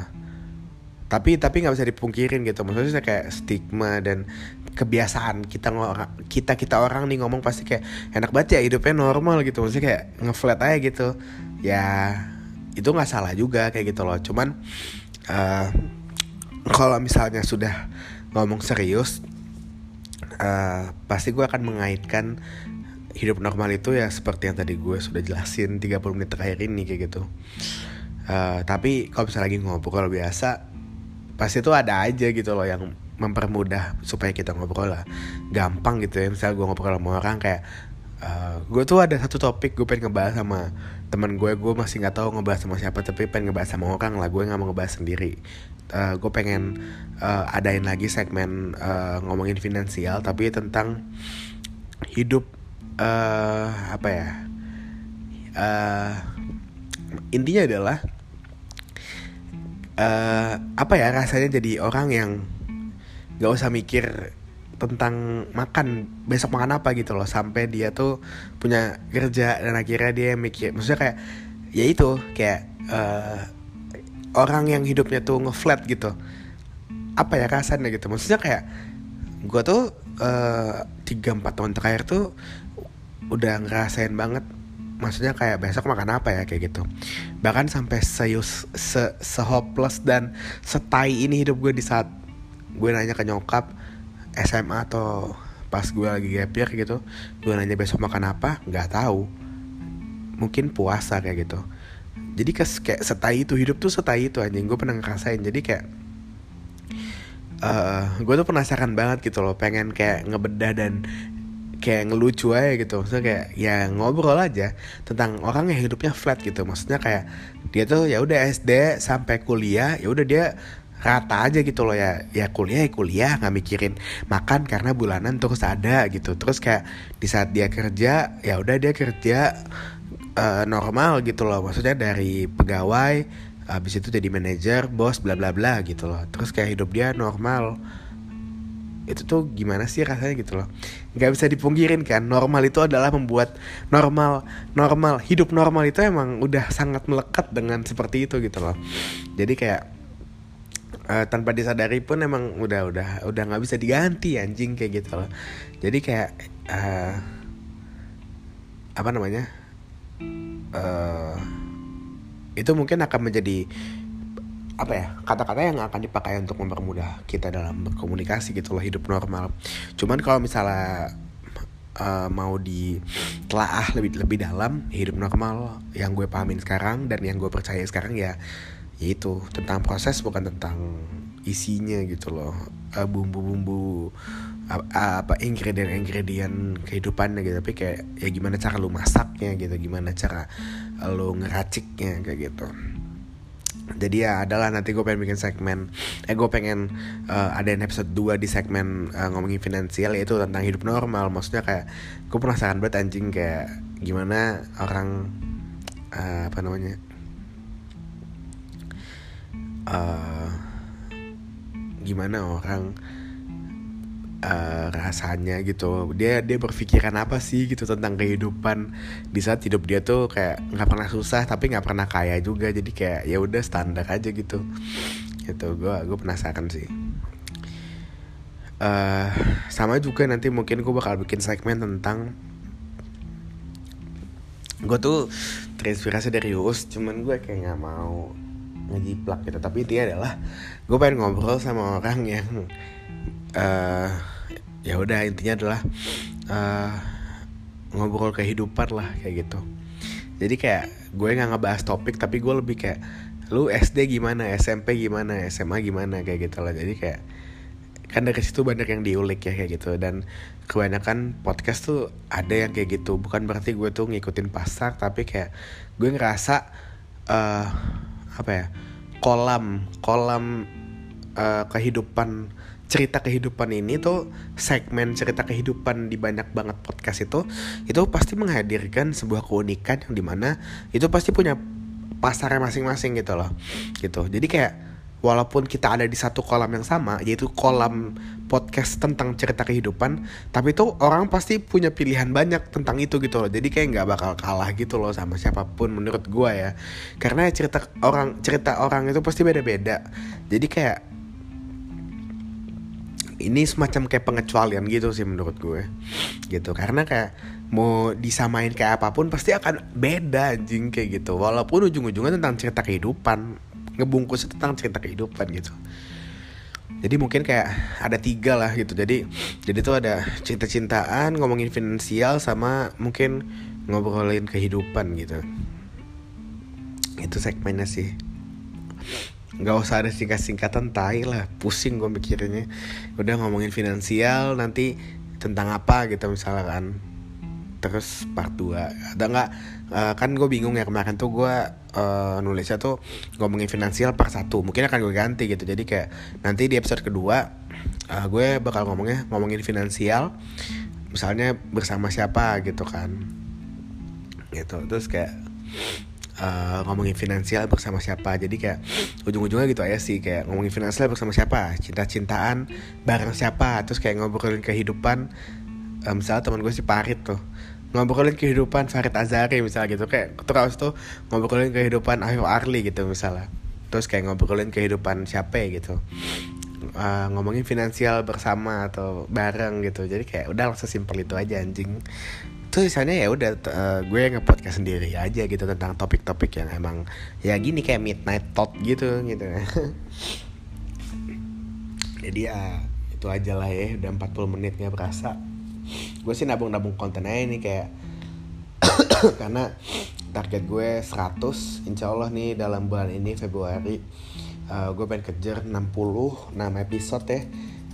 tapi tapi nggak bisa dipungkirin gitu. Maksudnya kayak stigma dan kebiasaan kita ngorang kita kita orang nih ngomong pasti kayak enak banget ya hidupnya normal gitu. Maksudnya kayak ngeflat aja gitu. Ya itu nggak salah juga kayak gitu loh. Cuman uh, kalau misalnya sudah ngomong serius uh, pasti gue akan mengaitkan hidup normal itu ya seperti yang tadi gue sudah jelasin 30 menit terakhir ini kayak gitu. Uh, tapi kalau misalnya lagi ngobrol biasa pasti itu ada aja gitu loh yang mempermudah supaya kita ngobrol lah. Gampang gitu ya misalnya gue ngobrol sama orang kayak uh, gue tuh ada satu topik gue pengen ngebahas sama teman gue gue masih nggak tahu ngebahas sama siapa tapi pengen ngebahas sama orang lah. Gue nggak mau ngebahas sendiri. Uh, gue pengen uh, adain lagi segmen uh, ngomongin finansial tapi tentang hidup uh, apa ya uh, intinya adalah uh, apa ya rasanya jadi orang yang nggak usah mikir tentang makan besok makan apa gitu loh sampai dia tuh punya kerja dan akhirnya dia mikir. Maksudnya kayak ya itu kayak uh, orang yang hidupnya tuh ngeflat gitu. Apa ya rasanya gitu? Maksudnya kayak gue tuh eh, tiga empat tahun terakhir tuh udah ngerasain banget maksudnya kayak besok makan apa ya kayak gitu. Bahkan sampai seus se, se hopeless dan setai ini hidup gue di saat gue nanya ke nyokap SMA atau pas gue lagi gap year gitu gue nanya besok makan apa nggak tahu. Mungkin puasa kayak gitu. Jadi kes, kayak setai itu hidup tuh setai itu anjing gue pernah ngerasain. Jadi kayak uh, gue tuh penasaran banget gitu loh pengen kayak ngebedah dan kayak ngelucu aja gitu. Maksudnya kayak ya ngobrol aja tentang orang yang hidupnya flat gitu. Maksudnya kayak dia tuh ya udah SD sampai kuliah ya udah dia rata aja gitu loh ya. Ya kuliah ya kuliah nggak mikirin makan karena bulanan terus ada gitu. Terus kayak di saat dia kerja ya udah dia kerja uh, normal gitu loh. Maksudnya dari pegawai habis itu jadi manajer bos bla bla bla gitu loh. Terus kayak hidup dia normal. Itu tuh gimana sih rasanya gitu loh? Nggak bisa dipungkirin kan normal itu adalah membuat normal normal hidup normal itu emang udah sangat melekat dengan seperti itu gitu loh. Jadi kayak uh, tanpa disadari pun emang udah udah udah nggak bisa diganti anjing kayak gitu loh. Jadi kayak uh, apa namanya? Uh, itu mungkin akan menjadi apa ya kata-kata yang akan dipakai untuk mempermudah kita dalam berkomunikasi gitu loh hidup normal. Cuman kalau misalnya uh, mau ditelaah lebih lebih dalam hidup normal yang gue pahamin sekarang dan yang gue percaya sekarang ya yaitu tentang proses bukan tentang isinya gitu loh. Uh, bumbu-bumbu apa ingredient-ingredient kehidupannya gitu. Tapi kayak ya gimana cara lu masaknya gitu gimana cara lu ngeraciknya kayak gitu. Jadi ya adalah nanti gue pengen bikin segmen eh gue pengen uh, ada episode 2 di segmen uh, ngomongin finansial yaitu tentang hidup normal. Maksudnya kayak gue penasaran banget anjing kayak gimana orang uh, apa namanya uh, gimana orang uh, rasanya gitu. Dia dia berpikiran apa sih gitu tentang kehidupan? Di saat hidup dia tuh kayak nggak pernah susah tapi nggak pernah kaya juga. Jadi kayak ya udah standar aja gitu. Gitu gue gue penasaran sih. Uh, sama juga nanti mungkin gue bakal bikin segmen tentang gue tuh terinspirasi dari Uus cuman gue kayak nggak mau ngejiplak gitu. Tapi intinya adalah gue pengen ngobrol sama orang yang uh, ya udah intinya adalah uh, ngobrol kehidupan lah kayak gitu. Jadi kayak gue nggak ngebahas topik tapi gue lebih kayak lu SD gimana SMP gimana SMA gimana kayak gitu lah. Jadi kayak kan dari situ banyak yang diulik ya kayak gitu. Dan kebanyakan podcast tuh ada yang kayak gitu. Bukan berarti gue tuh ngikutin pasar tapi kayak gue ngerasa uh, apa ya kolam kolam uh, kehidupan cerita kehidupan ini tuh segmen cerita kehidupan di banyak banget podcast itu itu pasti menghadirkan sebuah keunikan yang di mana itu pasti punya pasarnya masing-masing gitu loh gitu. Jadi kayak walaupun kita ada di satu kolam yang sama yaitu kolam podcast tentang cerita kehidupan tapi itu orang pasti punya pilihan banyak tentang itu gitu loh. Jadi kayak nggak bakal kalah gitu loh sama siapa pun menurut gue ya. Karena cerita orang cerita orang itu pasti beda-beda. Jadi kayak ini semacam kayak pengecualian gitu sih menurut gue gitu. Karena kayak mau disamain kayak apa pun pasti akan beda anjing kayak gitu. Walaupun ujung-ujungnya tentang cerita kehidupan ngebungkus tentang cerita kehidupan gitu. Jadi mungkin kayak ada tiga lah gitu. Jadi jadi tuh ada cinta-cintaan ngomongin finansial sama mungkin ngobrolin kehidupan gitu. Itu segmennya sih. Nggak usah ada singkat-singkatan tai lah. Pusing gue mikirnya. Udah ngomongin finansial nanti tentang apa gitu misalkan terus part 2 ada nggak? Uh, kan gue bingung ya kemarin tuh gue uh, nulisnya tuh ngomongin finansial part satu. Mungkin akan gue ganti gitu. Jadi kayak nanti di episode kedua uh, gue bakal ngomongnya ngomongin finansial. Misalnya bersama siapa gitu kan. Gitu. Terus kayak uh, ngomongin finansial bersama siapa. Jadi kayak ujung-ujungnya gitu aja sih. Kayak ngomongin finansial bersama siapa? Cinta-cintaan bareng siapa? Terus kayak ngobrolin kehidupan. Uh, misalnya teman gue si Parit tuh ngobrolin kehidupan Farid Azari misalnya gitu. Kayak terus tuh ngobrolin kehidupan Ayo Arli gitu misalnya. Terus kayak ngobrolin kehidupan siapa gitu. Uh, ngomongin finansial bersama atau bareng gitu. Jadi kayak udah langsung simpel itu aja anjing. Tuh misalnya ya udah uh, gue ngepodcast sendiri aja gitu tentang topik-topik yang emang ya gini kayak midnight thought gitu gitu. Jadi ya itu aja lah ya. Udah 40 menit nggak berasa gue sih nabung-nabung konten aja nih kayak karena target gue 100 insya Allah nih dalam bulan ini Februari uh, gue pengen kejar 60 6 episode ya.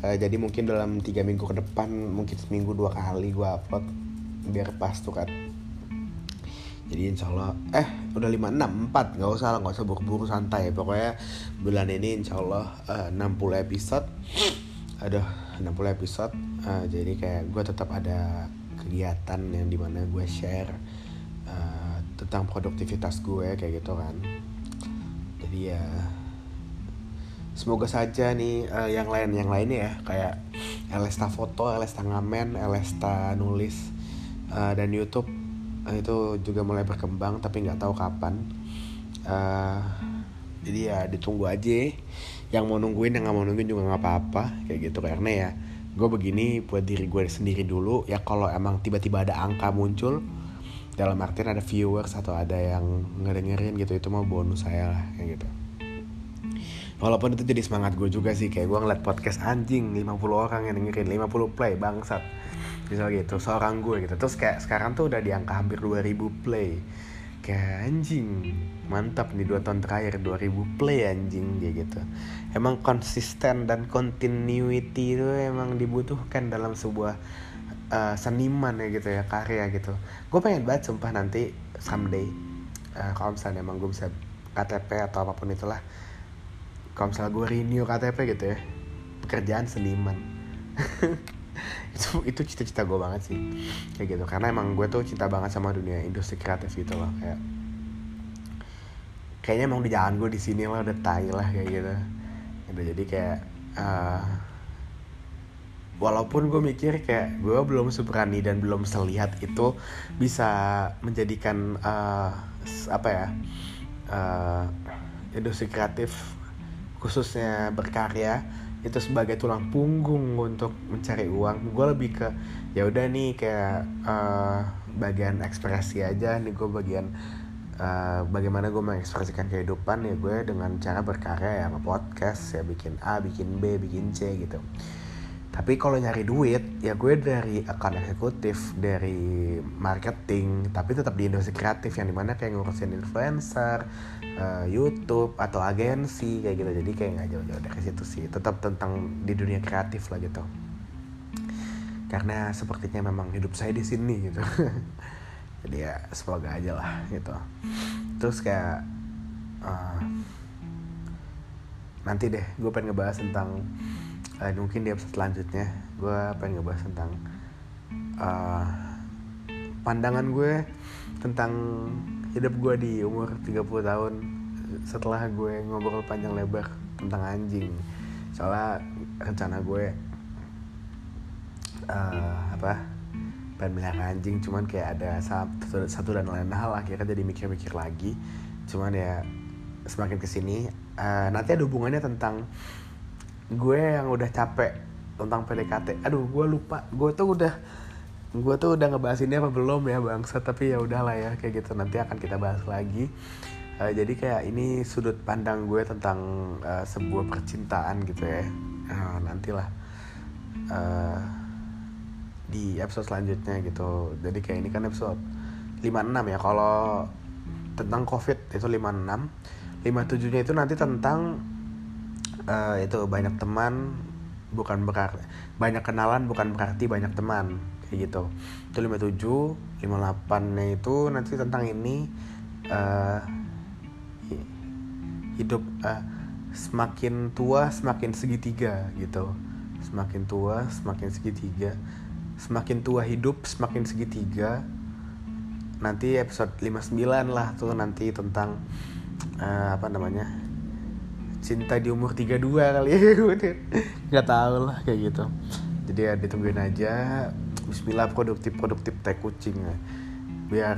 Uh, jadi mungkin dalam tiga minggu ke depan mungkin seminggu dua kali gue upload biar pas tuh kan jadi insya Allah eh udah lima enam empat nggak usah lah nggak usah buru-buru santai. Pokoknya bulan ini insya Allah uh, puluh episode. Ada 60 episode uh, jadi kayak gue tetap ada kegiatan yang di mana gue share uh, tentang produktivitas gue kayak gitu kan. Jadi ya semoga saja nih uh, yang lain yang lainnya ya kayak Elesta foto, Elesta ngamen, Elesta nulis uh, dan YouTube uh, itu juga mulai berkembang tapi nggak tahu kapan. Uh, jadi ya ditunggu aja yang mau nungguin yang nggak mau nungguin juga nggak apa-apa kayak gitu. Karena ya gue begini buat diri gue sendiri dulu. Ya kalau emang tiba-tiba ada angka muncul dalam artian ada viewers atau ada yang ngedengerin gitu itu mau bonus saya lah kayak gitu. Walaupun itu jadi semangat gue juga sih kayak gue ngeliat podcast anjing 50 orang yang dengerin 50 play bangsat. Bisa gitu seorang gue gitu. Terus kayak sekarang tuh udah di angka hampir 2000 play kayak anjing. Mantap nih dua tahun terakhir 2000 play anjing dia gitu. Emang konsisten dan continuity itu emang dibutuhkan dalam sebuah uh, seniman ya gitu ya karya gitu. Gue pengen banget sumpah nanti someday uh, kalau misalnya emang gue bisa KTP atau apa pun itulah kalau misalnya gue renew KTP gitu ya pekerjaan seniman itu itu cita-cita gue banget sih. Kayak gitu. Karena emang gue tuh cinta banget sama dunia industri kreatif gitu loh. Kayak kayaknya emang di jalan gue di sini lah udah tai lah kayak gitu. Udah jadi kayak uh, walaupun gue mikir kayak gue belum seberani dan belum selihat itu bisa menjadikan uh, apa ya uh, industri kreatif khususnya berkarya itu sebagai tulang punggung untuk mencari uang. Gue lebih ke ya udah nih kayak uh, bagian ekspresi aja nih gue bagian uh, bagaimana gue mengekspresikan kehidupan ya gue dengan cara berkarya ya podcast ya bikin A bikin B bikin C gitu tapi kalau nyari duit ya gue dari account eksekutif dari marketing tapi tetap di industri kreatif yang di mana kayak ngurusin influencer uh, YouTube atau agensi kayak gitu. Jadi kayak nggak jauh-jauh dari situ sih. Tetap tentang di dunia kreatif lah gitu. Karena sepertinya memang hidup saya di sini gitu. Jadi ya semoga aja lah gitu. Terus kayak uh, nanti deh gue pengen ngebahas tentang uh, mungkin di episode selanjutnya gue pengen ngebahas tentang uh, pandangan gue tentang hidup gue di umur 30 tahun setelah gue ngobrol panjang lebar tentang anjing. Soalnya rencana gue uh, apa pengen melihara anjing cuman kayak ada satu, satu dan lain hal akhirnya jadi mikir-mikir lagi. Cuman ya semakin ke sini uh, nanti ada hubungannya tentang gue yang udah capek tentang PDKT aduh gue lupa. Gue tuh udah gue tuh udah ngebahas ini apa belum ya bangsa tapi ya udahlah ya kayak gitu. Nanti akan kita bahas lagi. Uh, jadi kayak ini sudut pandang gue tentang uh, sebuah percintaan gitu ya. Uh, nantilah uh, di episode selanjutnya gitu. Jadi kayak ini kan episode 56 ya. Kalau tentang covid itu 56 57 nya itu nanti tentang uh, itu banyak teman bukan berarti banyak kenalan bukan berarti banyak teman kayak gitu. Itu 57 58 nya itu nanti tentang ini uh, hidup uh, semakin tua semakin segitiga gitu. Semakin tua semakin segitiga. Semakin tua hidup semakin segitiga. Nanti episode 59 lah tuh nanti tentang uh, apa namanya cinta di umur 32 kali ya nggak tahu lah kayak gitu. Jadi ya ditungguin aja. Bismillah produktif produktif teh kucing ya. biar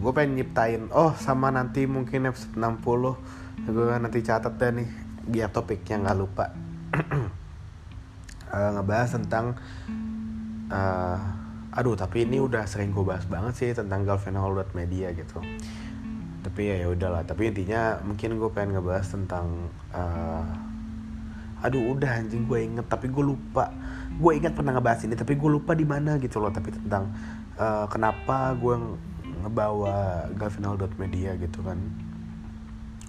gue pengen nyiptain oh sama nanti mungkin episode 60 gue nanti catat deh nih biar topiknya nggak lupa. Uh, ngebahas tentang uh, aduh tapi ini udah sering gue bahas banget sih tentang media gitu tapi ya ya udahlah. Tapi intinya mungkin gue pengen ngebahas tentang uh, aduh udah anjing gue inget. Tapi gue lupa. Gue ingat pernah ngebahas ini tapi gue lupa di mana gitu loh. Tapi tentang uh, kenapa gue ngebawa media gitu kan.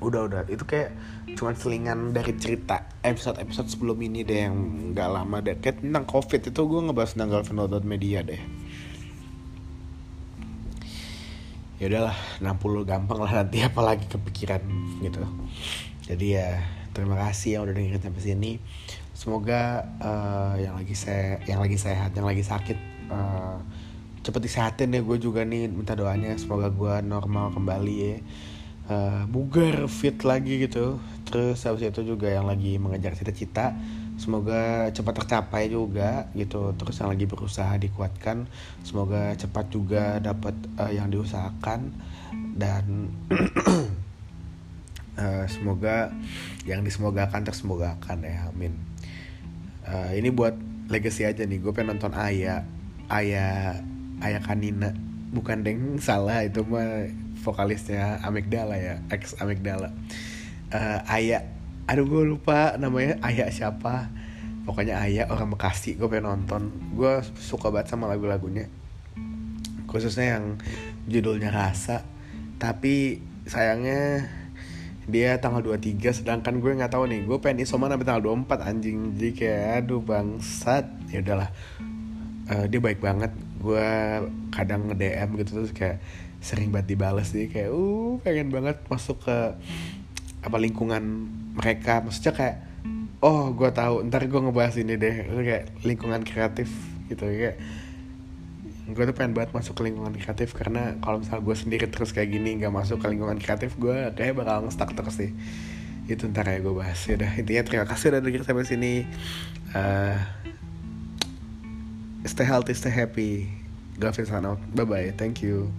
Udah udah. Itu kayak cuman selingan dari cerita episode episode sebelum ini deh yang nggak lama deh. Kayak tentang covid itu gue ngebahas tentang media deh ya udahlah 60 gampang lah nanti apalagi kepikiran gitu. Jadi ya terima kasih yang udah dengerin sampai sini. Semoga uh, yang lagi saya yang lagi sehat yang lagi sakit uh, cepet disehatin ya. Gue juga nih minta doanya semoga gue normal kembali ya. Uh, bugar fit lagi gitu. Terus habis itu juga yang lagi mengejar cita-cita semoga cepat tercapai juga gitu. Terus yang lagi berusaha dikuatkan semoga cepat juga dapat uh, yang diusahakan. Dan uh, semoga yang disemogakan tersemogakan ya amin. Uh, ini buat legacy aja nih gue pengen nonton Ayah Ayah Ayah Kanina. Bukan deng salah itu mah vokalisnya Amigdala ya ex Amigdala. Uh, Ayah aduh gue lupa namanya Ayah siapa. Pokoknya Ayah orang Bekasi gue pengen nonton. Gue suka banget sama lagu-lagunya. Khususnya yang judulnya Rasa. Tapi sayangnya dia tanggal 23 sedangkan gue nggak tahu nih. Gue pengen isoman sampai tanggal 24 anjing. Jadi kayak aduh bangsat. Ya udahlah. Uh, dia baik banget. Gue kadang nge DM gitu terus kayak sering banget dibales. Sih kayak uh pengen banget masuk ke apa lingkungan mereka maksudnya kayak oh gue tahu ntar gue ngebahas ini deh. Kayak lingkungan kreatif gitu kayak gue tuh pengen banget masuk ke lingkungan kreatif karena kalau misal gue sendiri terus kayak gini nggak masuk ke lingkungan kreatif gue kayak bakal stuck terus sih. Itu ntar ya gue bahas. Ya udah intinya terima kasih udah dengerin sampai sini. Uh, stay healthy stay happy. Gavin sign out bye bye thank you